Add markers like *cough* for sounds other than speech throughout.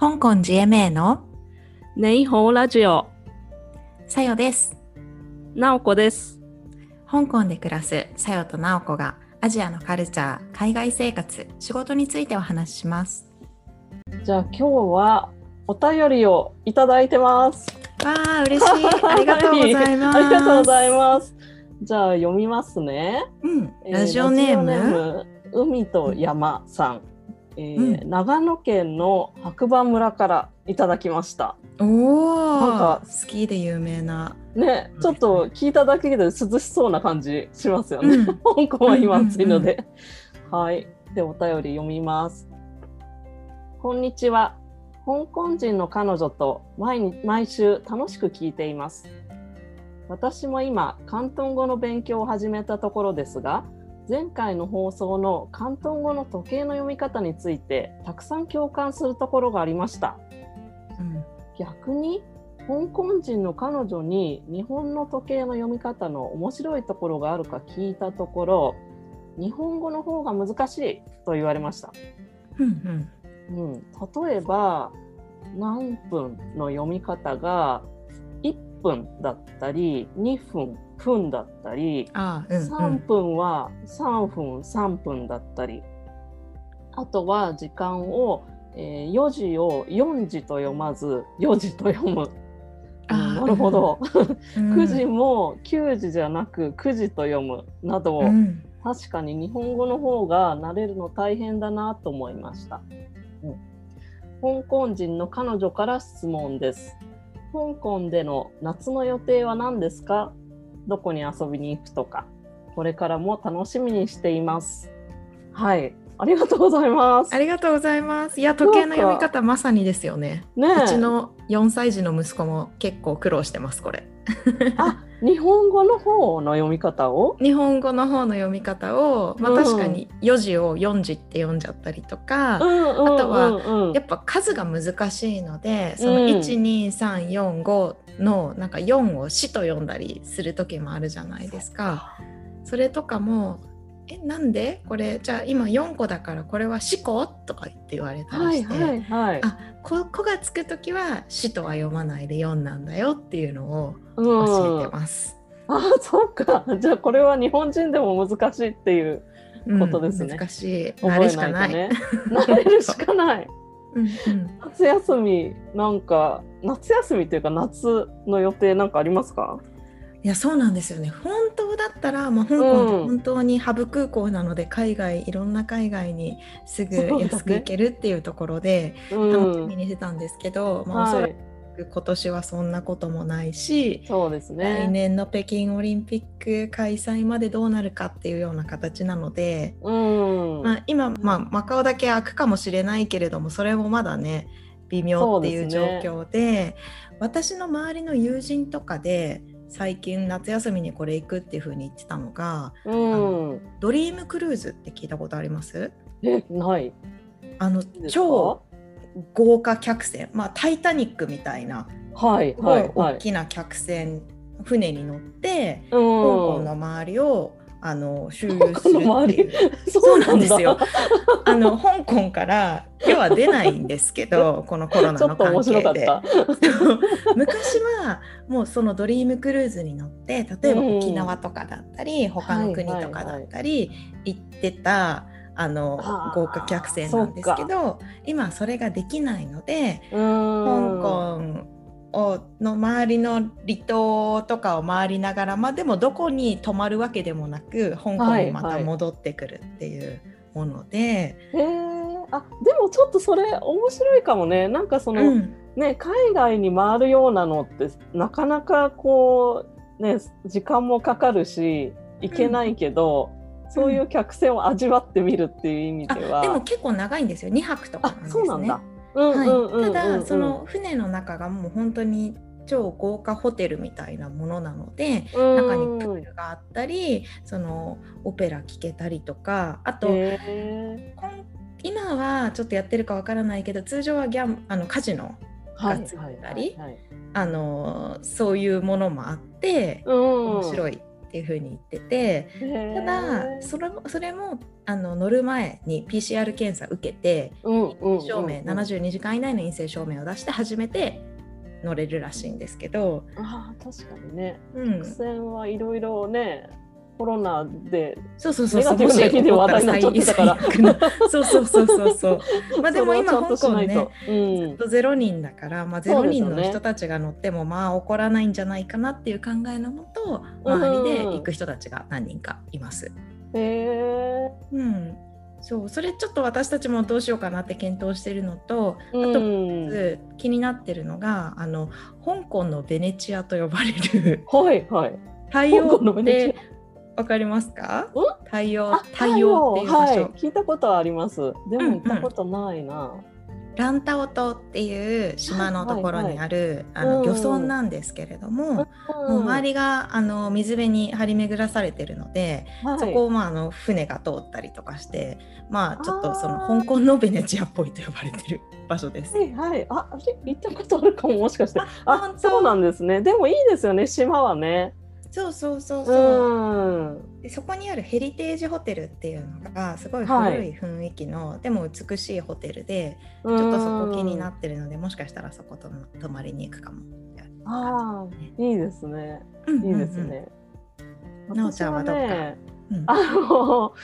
香港 GMA の你好ラジオさよです。なおこです香港で暮らすさよとなおこがアジアのカルチャー、海外生活、仕事についてお話しします。じゃあ今日はお便りをいただいてますわあ、嬉しい。ありがとうございます。*laughs* ありがとうございますじゃあ読みますねうん、えーラジオネーム、ラジオネーム海と山さん、えーう長野県の白馬村からいただきましたおなんかお、スキーで有名な。ねちょっと聞いただけで涼しそうな感じしますよね、うん、*laughs* 香港は今暑いので。はい。で、お便り読みます。こんにちは。香港人の彼女と毎日毎週楽しく聞いています。私も今、広東語の勉強を始めたところですが、前回の放送の広東語の時計の読み方についてたくさん共感するところがありました。うん逆に香港人の彼女に日本の時計の読み方の面白いところがあるか聞いたところ日本語の方が難しいと言われました、うんうん。うん、例えば何分の読み方が1分だったり2分分だったりうんう3ん、分は3分3分だったり。あとは時間を、えー4時を4時と読まず4時と読む。なるほど、うん。9時も9時じゃなく9時と読むなど、うん。確かに日本語の方が慣れるの大変だなと思いました、うん、香港人の彼女から質問です。香港での夏の予定は何ですか？どこに遊びに行くとかこれからも楽しみにしています。はい。ありがとうございます。ありがとうございます。いや、時計の読み方まさにですよね。ねえ。うちの4歳児の息子も結構苦労してます、これ。あ日本語の方の読み方を？日本語の方の読み方を、まあ、うん。確かに4時を4時って読んじゃったりとか、あとははやっぱ数が難しいのでそのうん。12345のなんか4を「死」と読んだりする時もあるじゃないですか。それとかも「えなんでこれじゃあ今4個だからこれは「死個?」とか言って言われたはいりして。はいはいあこ「こ」がつく時は「死」とは読まないで4なんだよっていうのをうん教えてます。あそっかじゃあこれは日本人でも難しいっていううんことですね難しい。覚慣れしかない。慣れるしかないうんうん夏休みなんか夏休みっていうか夏の予定なんかありますか？いやそうなんですよね。本当だったら、まあ、香港本当にハブ空港なので海外いろんな海外にすぐ安く行けるっていうところでう楽しんみにしてたんですけど、まあ、おそらはいく今年はそんなこともないし、そうです来ね年の北京オリンピック開催までどうなるかっていうような形なので、うん。まあ、今、まあ、マカオだけ開くかもしれないけれどもそれもまだね微妙っていう状そうですね。況で私の周りの友人とかで最近夏休みにこれ行くっていう風に言ってたのがうん。ドリームクルーズって聞いたことあります？えない。あの超豪華客船。まあ「タイタニック」みたいなはいはいい。はい大きな客船、船に乗ってうん。香港の周りをあの周遊する。*laughs* そそうなんですよ。あの香港から今日は出ないんですけど、*laughs* このコロナの関係で。昔はもうそのドリームクルーズに乗って例えばうん沖縄とかだったり、他の国とかだったり、行ってたあのはあ。豪華客船なんですけど今それができないので、香香港をの周りの離島とかを回りながら、まあ、でもどこに泊まるわけでもなく香港にまた戻ってくるっていうもので、へえあでもちょっとそれ面白いかもね。なんかその、うん。ね海外に回るようなのってなかなかこうね時間もかかるし行けないけど、そういう客船を味わってみるっていう意味あでは、でも結構長いんですよ。2泊とかね。そうなんだ。はい、ただその船の中がもう本当に超豪華ホテルみたいなものなので中にプールがあったりそのオペラ聴けたりとかあと、今はちょっとやってるかわからないけど通常はギャンあのカジノがつい。たりそういうものもあって、うん。面白いっていうふうに言っててただそれもそれもあの乗る前に PCR 検査受けて、うんうん証明72時間以内の陰性証明を出して初めて乗れるらしいんですけど、あー確かにね。うん。伏、線はいろいろねコロナでそうそうそうそう。ネガティブな日で話題になっちゃってたから。そうそうそうそうそう。*laughs* まあでも今香港ねずっとゼロ人だから、まあ、ゼロ人の人たちが乗ってもまあ起こらないんじゃないかなっていう考えのもと周りで行く人たちが何人かいます。へえうん、そう。それちょっと私たちもどうしようかなって検討してるのとうん。と気になってるのがあの香港のベネチアと呼ばれる。はいはい。太陽っベネチてわかりますか？ん太陽あ太陽っていう場所、はい、聞いたことはあります。でも行ったことないな、ランタオ島っていう島のところにある、あのうん。漁村なんですけれども、もううん周りがあの水辺に張り巡らされてるので、はい。そこをまああの船が通ったりとかしてまあちょっとその香港のベネチアっぽいと呼ばれてる場所です。はい。はい、あ、行ったことあるかももしかして。あそうなんですね。でもいいですよね、島はね。そうそうそううそう、ん。でそこにあるヘリテージホテルっていうのがすごいはい古い雰囲気の、でも美しいホテルでちちょっとそこ気になってるのでもしかしたらそこと泊まりに行くかも。ああ、いいですね。うんいいですね。なおちゃんはどっかうんあの、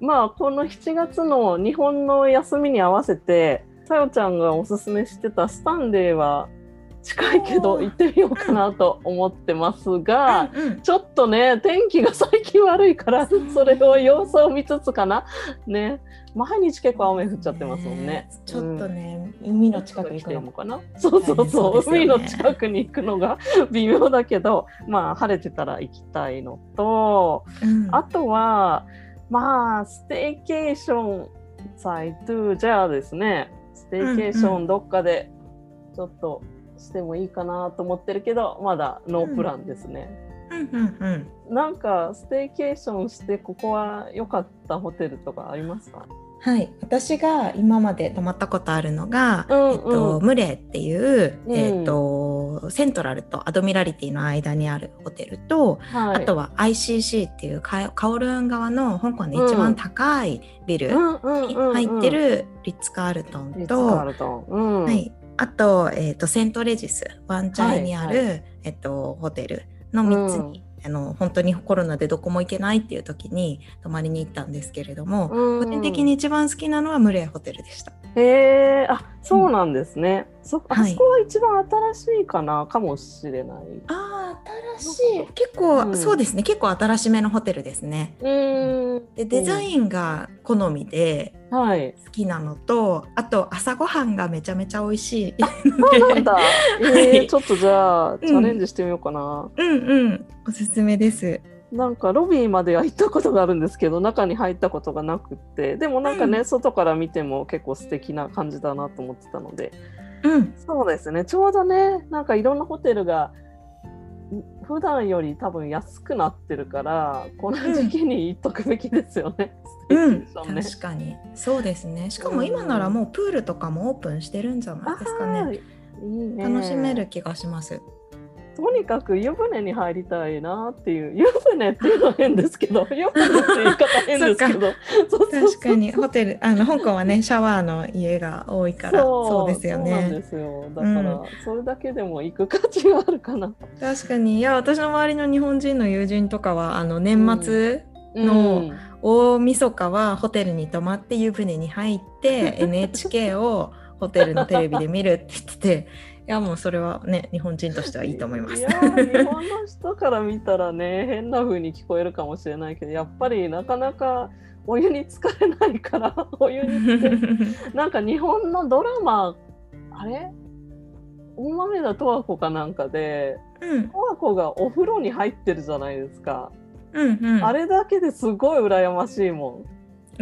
まあ、この7月の日本の休みに合わせて、さよちゃんがおすすめしてたスタンレーは近いけおどー行ってみようかなと思ってますが、うんうんちょっとね、天気が最近悪いから、それを様子を見つつかな。ね。毎日結構雨降っちゃってますもんね。ちょっとね、海の近く行くのものかな。そうそうそう。ね海の近くに行くのが *laughs* 微妙だけど、まあ晴れてたら行きたいのと、うんあとは、まあ、 staycation、サイトゥーじゃあですね、 staycation どっかでちょっとしてもいいかなと思ってるけど、まだノープランですね。うんうんうんなんかステイケーションしてここは良かったホテルとかありますか？はい、私が今まで泊まったことあるのが、うんうんえっと、ムレーっていう、うんえっと、セントラルとアドミラリティの間にあるホテルと、はい。あとは ICC っていうカカオルーン側の香港で一番高いビルに入ってるリッツ・カールトンと。はい、あと,、えっとセントレジスワンチャイにある、はいえっと、ホテルの3つに、あの本当にコロナでどこも行けないっていう時に泊まりに行ったんですけれども、うん個人的に一番好きなのはムレーホテルでした。へえ、あ、そうなんですね。そ、あはいそこは一番新しいかな、かもしれない。ああ新しい結構、うんそうですね結構新しめのホテルですね。うん。でデザインが好みではい。好きなのとあと朝ごはんがめちゃめちゃ美味しい。そうなんだ。え *laughs* はいー、ちょっとじゃあ、んチャレンジしてみようかな。うんうんおすすめです。なんかロビーまでは行ったことがあるんですけど中に入ったことがなくってでもなんかね、うん外から見ても結構素敵な感じだなと思ってたのでうんそうですねちょうどねなんかいろんなホテルがん普段より多分安くなってるからこの時期に行っとくべきですよね。うんね確かにそうですね。しかも今ならもうプールとかもオープンしてるんじゃないですかね。はいいいね楽しめる気がします。とにかく湯船に入りたいなっていう湯船っていうのは変ですけど *laughs* 湯船って言い方変ですけど。確かにホテルあの香港はねシャワーの家が多いからそうですよそうなんねですよ。だから、うん。それだけでも行く価値があるかな。確かに。いや私の周りの日本人の友人とかはあの年末のうん。大晦日はホテルに泊まって湯船に入って NHK をホテルのテレビで見るって言ってていやもうそれはね日本人としてはいいと思います。いや。ー日本の人から見たらね変な風に聞こえるかもしれないけどやっぱりなかなかお湯に浸かれないから *laughs* お湯に浸か *laughs* なんか日本のドラマあれ？大豆田十和子かなんかでうん。十和子がお風呂に入ってるじゃないですか、うんうん。あれだけですごい羨ましいもん。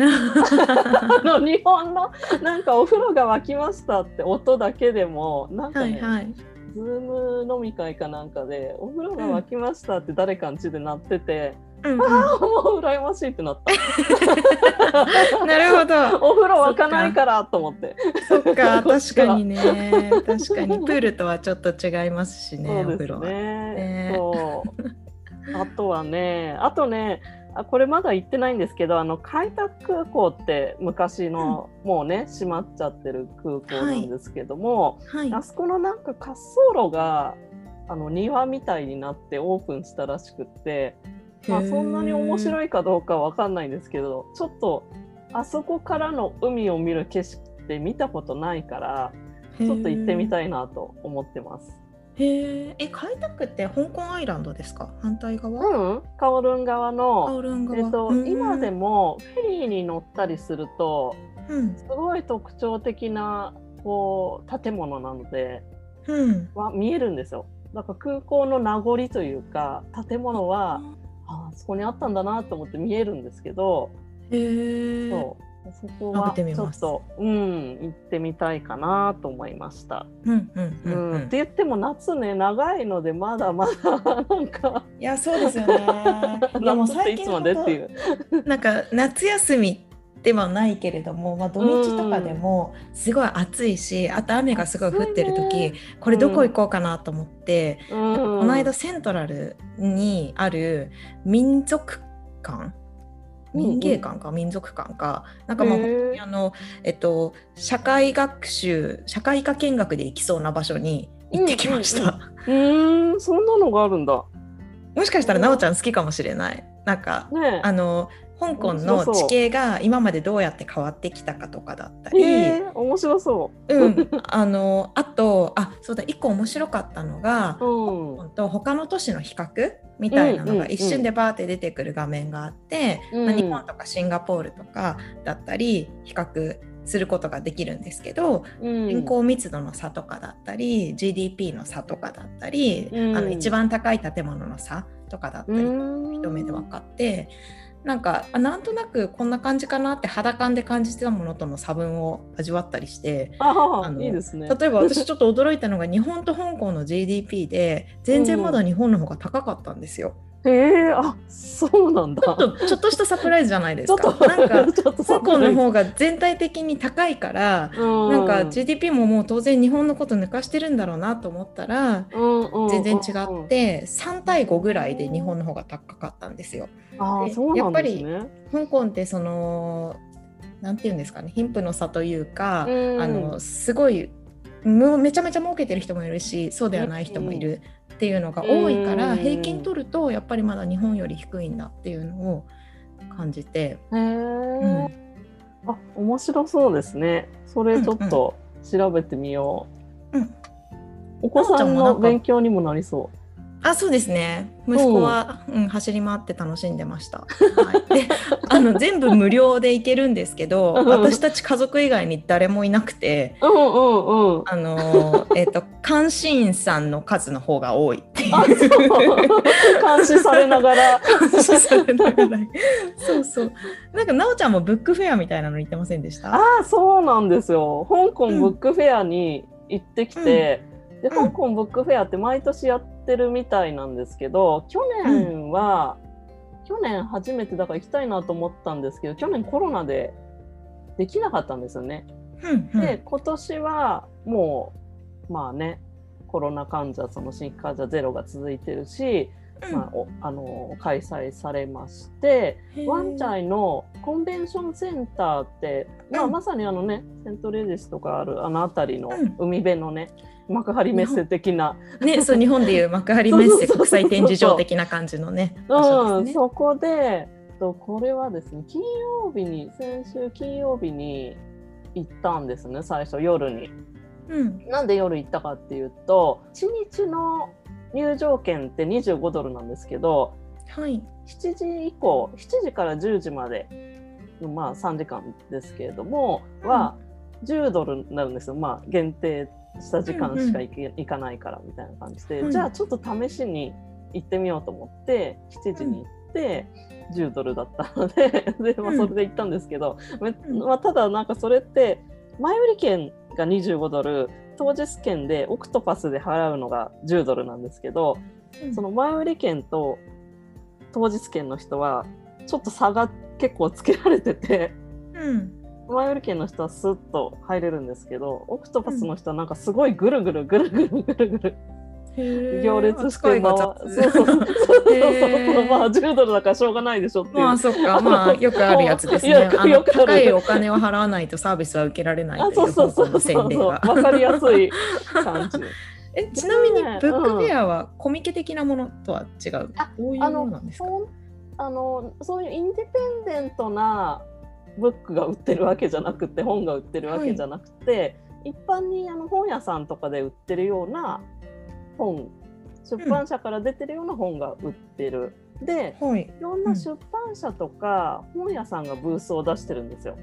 *laughs* あの日本のなんかお風呂が沸きましたって音だけでもなんかね、はいはい。ズーム飲み会かなんかでお風呂が沸きましたって誰かん家でなってて、うんうん。ああもう羨ましいってなった。*laughs* なるほど。*laughs* お風呂沸かないからと思って。そっか、確かにね。確かに、プールとはちょっと違いますしね、お風呂ね。そう。あとはねあとねあこれまだ行ってないんですけどあの開拓空港って昔の、うん、もうね閉まっちゃってる空港なんですけども、はい。はい、あそこのなんか滑走路があの庭みたいになってオープンしたらしくって、まあ、そんなに面白いかどうかわかんないんですけどちょっとあそこからの海を見る景色って見たことないからちょっと行ってみたいなと思ってます。へえ、開拓って香港アイランドですか？反対側？うん、カオルン側の、えっと、今でもフェリーに乗ったりすると、うん、すごい特徴的なこう建物なので、うん、は見えるんですよ。だから空港の名残というか建物はあそこにあったんだなと思って見えるんですけどへそうそこはちょっと、うん、行ってみたいかなと思いました。うんうんうん、うん、って言っても夏ね長いのでまだまだなんか。いやそうですよね。*laughs* いやもう最近いつまでっていう。なんか夏休みではないけれども、まあ、土日とかでもすごい暑いし、うん、あと雨がすごい降ってる時、ね、これどこ行こうかなと思って、うん、この間セントラルにある民族館民芸館か、民族館かなんかまああの、えっと、社会学習社会科見学で行きそうな場所に行ってきました。うん、うん、そんなのがあるんだ。もしかしたらなおちゃん好きかもしれない。なんか、ね、あの香港の地形が今までどうやって変わってきたかとかだったり、えー、面白そう、うん、あのあとあそうだ一個面白かったのが、うん、と他の都市の比較みたいなのが一瞬でバーって出てくる画面があって、うん、まあ、日本とかシンガポールとかだったり比較することができるんですけど、うん、人口密度の差とかだったり GDP の差とかだったり、うん、あの一番高い建物の差とかだったり、一目で分かって。なんかあなんとなくこんな感じかなって肌感で感じてたものとの差分を味わったりしてあのいいですね例えば私ちょっと驚いたのが日本と香港の GDP で全然まだ日本の方が高かったんですよ。へえあそうなんだ。ちょっとちょっとしたサプライズじゃないですか。なんか *laughs* 香港の方が全体的に高いから、うん、なんか GDP ももう当然日本のこと抜かしてるんだろうなと思ったら、うん、全然違って、3対5ぐらいで日本の方が高かったんですよ。あそうなんですね、やっぱり香港ってそのなんていうんですかね貧富の差というか、うん、あのすごいめちゃめちゃ儲けてる人もいるしそうではない人もいるっていうのが多いから、平均取るとやっぱりまだ日本より低いんだっていうのを感じて。へうん、あ面白そうですね。それちょっと調べてみよう。うん、うん、お子さんの勉強にもなりそう。あそうですね。息子は、う。ん、走り回って楽しんでました、はい、で *laughs* あの全部無料で行けるんですけど私たち家族以外に誰もいなくて、あのえっ、ー、と監視員さんの数の方が多いっていう。監視されながら。監視されながら。そうそう。なんかなおちゃんもブックフェアみたいなの行ってませんでした？あそうなんですよ。香港ブックフェアに行ってきて、うん、で香港ブックフェアって毎年やってってるみたいなんですけど去年は、うん、去年初めてだから行きたいなと思ったんですけど去年コロナでできなかったんですよね。うんうん、で今年はもうまあねコロナ患者その新規患者ゼロが続いてるし、うん、まあ、あの開催されましてワンチャイのコンベンションセンターって、まあ、まさにあのねセントレディスとかあるあの辺りの海辺のね、幕張メッセ的な。ね、そう日本でいう *laughs* 幕張メッセ国際展示場的な感じのね。うん、そこでとこれはですね金曜日に先週金曜日に行ったんですね最初夜に。うん、なんで夜行ったかっていうと1日の入場券って25ドルなんですけど、はい、7時以降7時から10時までの、まあ、3時間ですけれども、は10ドルになるんですよ、まあ、限定した時間しか行け、うんうん、行かないからみたいな感じで、うん、じゃあちょっと試しに行ってみようと思って7時に行って、うん、10ドルだったので *laughs* で、まあ、それで行ったんですけど、うん、まあ、ただなんかそれって前売り券が25ドル当日券でオクトパスで払うのが10ドルなんですけど、その前売り券と当日券の人はちょっと差が結構つけられてて。うん前売り券の人はスッと入れるんですけどオクトパスの人はなんかすごいぐるぐるぐるぐるぐるぐる行列してるの。は扱いそうそう。そうそうそう。へー。まあ10ドルだからしょうがないでしょってまあそっかまあよくあるやつですね。よくある。高いお金を払わないとサービスは受けられないあといそううそう。香そうそう。わかりやすい感じ。*laughs* えちなみにねブックフェアはコミケ的なものとは違う？あどういうもあののなんですか？あのそういうインディペンデントなブックが売ってるわけじゃなくて本が売ってるわけじゃなくて、一般にあの本屋さんとかで売ってるような本出版社から出てるような本が売ってる。ではい。いろんな出版社とか本屋さんがブースを出してるんですよ。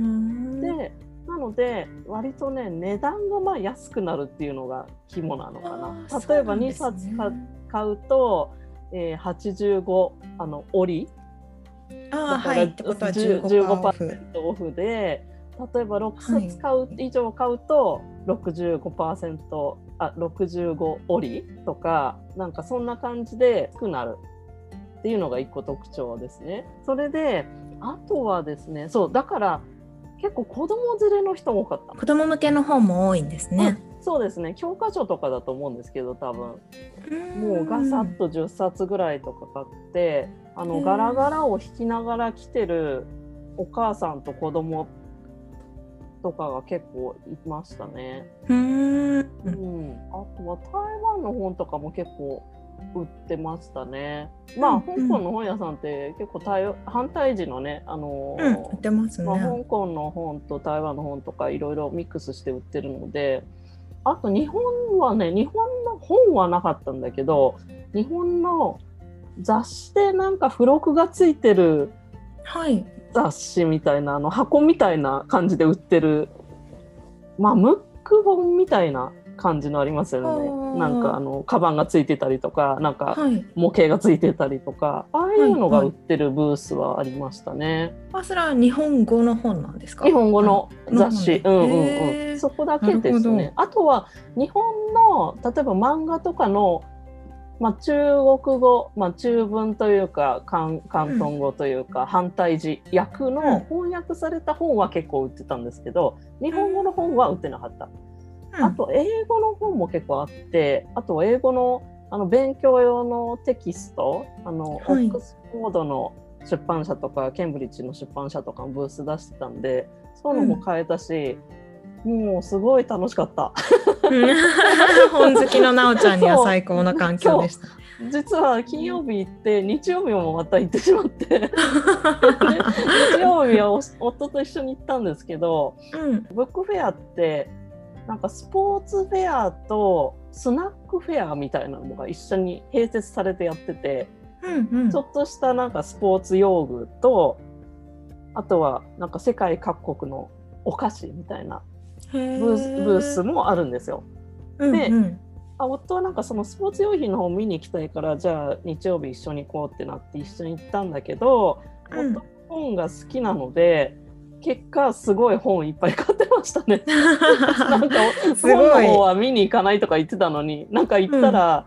うーん。でなので割とね値段がまあ安くなるっていうのが肝なのかあな。ー例えば2そうなんですね。冊買買うと、えー、85あの折り。あーだからはい。ってことは10 15%オフ。オフで例えば6冊買う、以上買うと65%あ65折りとかなんかそんな感じで安くなるっていうのが一個特徴ですね。それであとはですねそうだから結構子供連れの人も多かった。子供向けの本も多いんですね。そうですね。教科書とかだと思うんですけど多分。もうガサッと10冊ぐらいとか買ってあのうんガラガラを引きながら来てるお母さんと子供とかが結構いましたね。うーん。うん、あとは台湾の本とかも結構売ってましたね。まあ、うん。香港の本屋さんって結構対反対時のね、あのうん売ってますね。まあ、香港の本と台湾の本とかいろいろミックスして売ってるのであと日本はね日本の本はなかったんだけど日本の雑誌でなんか付録がついてるはい雑誌みたいなあの箱みたいな感じで売ってるまあムック本みたいな感じのありますよあねーなんかあのカバンがついてたりとかなんかはい。模型がついてたりとかああいうのがはい売ってるブースはありましたね。あそれは日本語の本なんですか？日本語の雑誌、あうんうんうん、そこだけですね。あとは日本の例えば漫画とかの、まあ、中国語、まあ、中文というか広広東語というか、反対字訳の翻訳された本は結構売ってたんですけど日本語の本は売ってなかった。うん。あと英語の本も結構あってあと英語のあの勉強用のテキストあの、はい。オックスフォードの出版社とかケンブリッジの出版社とかもブース出してたんでそういうのも買えたし、もうすごい楽しかった。うん。*laughs* 本好きのなおちゃんには最高な環境でした。実は金曜日行って日曜日もまた行ってしまって。で日曜日はお夫と一緒に行ったんですけどうん、ブックフェアってなんかスポーツフェアとスナックフェアみたいなのが一緒に併設されてやってて、うん、うん。ちょっとしたなんかスポーツ用具とあとはなんか世界各国のお菓子みたいなブブースブースもあるんですよ。でうん。うん。あ夫はなんかそのスポーツ用品の方見に行きたいからじゃあ日曜日一緒に行こうってなって一緒に行ったんだけど、うん。夫本が好きなので結果すごい本いっぱい買ってましたね。*laughs* なんかすごい。本の方は見に行かないとか言ってたのになんか行ったら、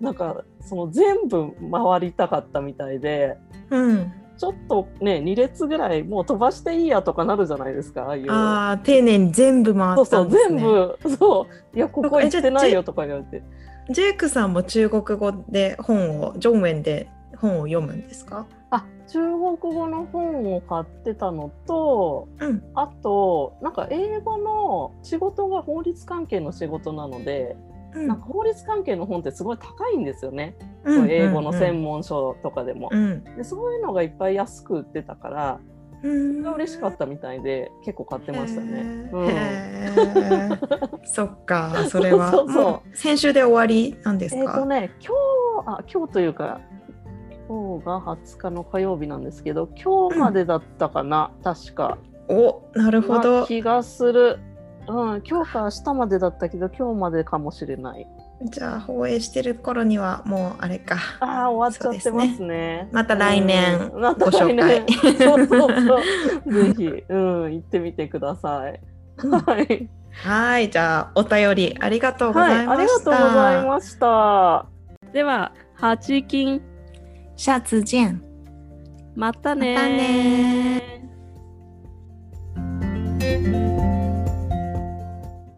なんかその全部回りたかったみたいで。うん、ちょっとね2列ぐらいもう飛ばしていいやとかなるじゃないですかああいう。ああ丁寧に全部回そうそうったんですね。全部そういやここ行ってないよとか言われてジェイクさんも中国語で本をジョンウェンで本を読むんですか？あ中国語の本を買ってたのとうんあとなんか英語の仕事が法律関係の仕事なので、うんなんか法律関係の本ってすごい高いんですよね、うん英語の専門門書とかでも、うんでそういうのがいっぱい安く売ってたからうん嬉しかったみたいで結構買ってましたね。*laughs* そっかそれはそうそう先週で終わりなんですえっ、か？とね今日あ今日というか今日が20日の火曜日なんですけど今日までだったかな、確か。おなるほなど。気がする。うん、今日か明日までだったけど今日までかもしれない。じゃあ放映してる頃にはもうあれか。ああ終わっちゃってますね。また来年うんまたご紹介来年そうそうそう。ぜひ、うん、行ってみてください。はい、はいじゃあお便りありがとうごはい、あざいました。りがとうございました。では、八金、下次见。またねまたね